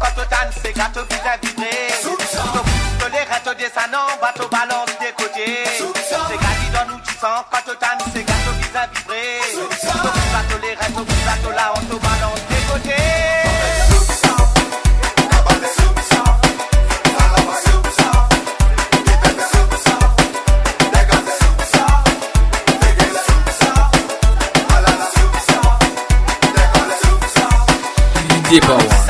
quand tu danses, c'est gâteau bien vibré. Que les restes des sanons, va te des côtés. C'est gâteau dans nous du sang, quand tu danses, c'est gâteau bien vibré. Bateau les restes, bateau là, on te balance des côtés. Deep power.